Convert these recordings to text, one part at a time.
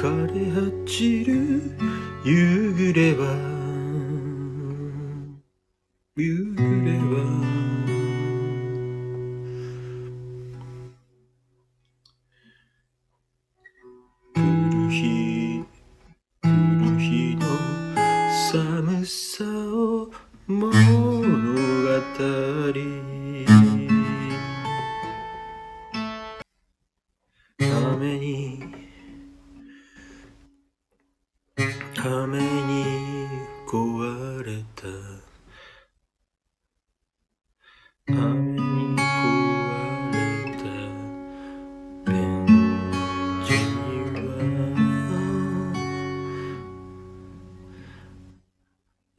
枯れ果ちる夕暮れは。夕暮れは。来る日来る日の寒さを物語り。雨に雨に壊れたベンチに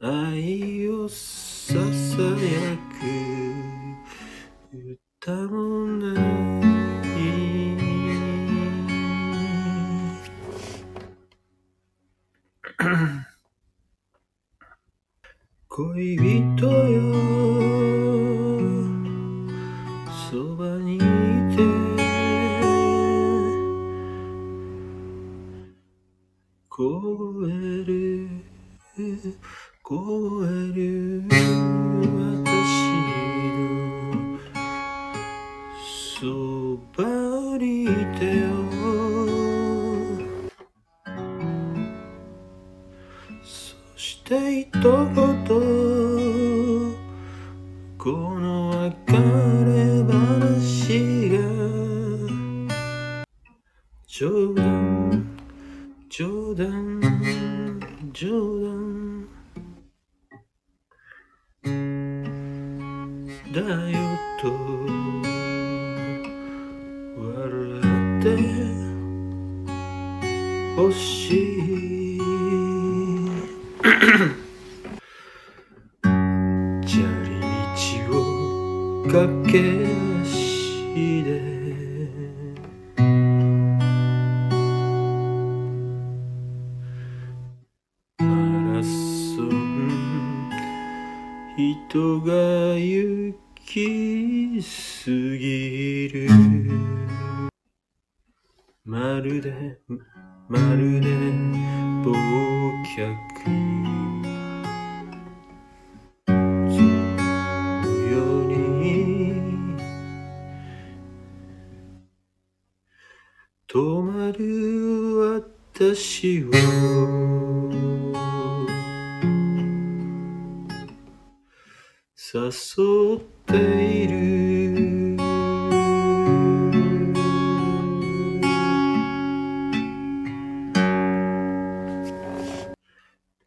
は愛をささやく歌もない。恋人よ。凍える凍える私のそばにいてよそして一言この別れ話が冗談冗談冗談だよと笑ってほしい。砂利道を駆け人が行き過ぎる。まるでまるで忘却。そのように。止まる私を。誘っている。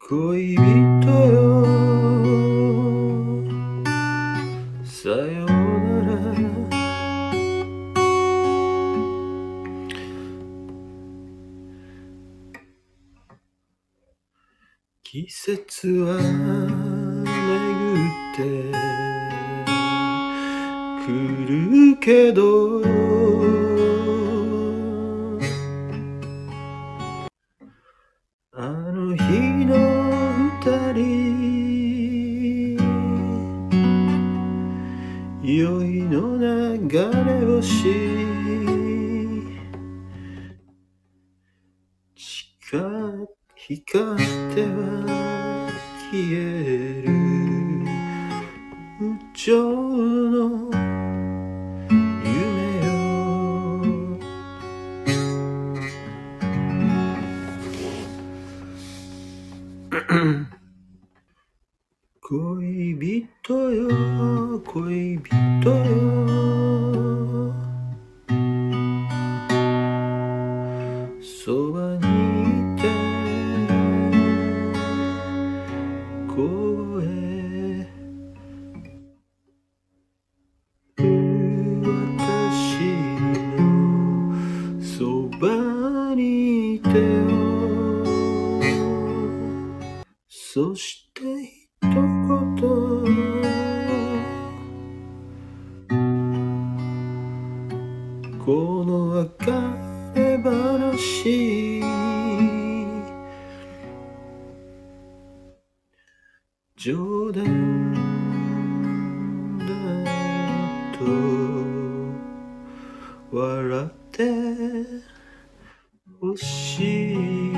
恋人よ。さようなら。季節はて来るけど。あの日の二人酔いの流れ星。光光っては消える。生の夢よ恋人よ恋人よ。そして一言。この別れ話。冗談だと笑って欲しい。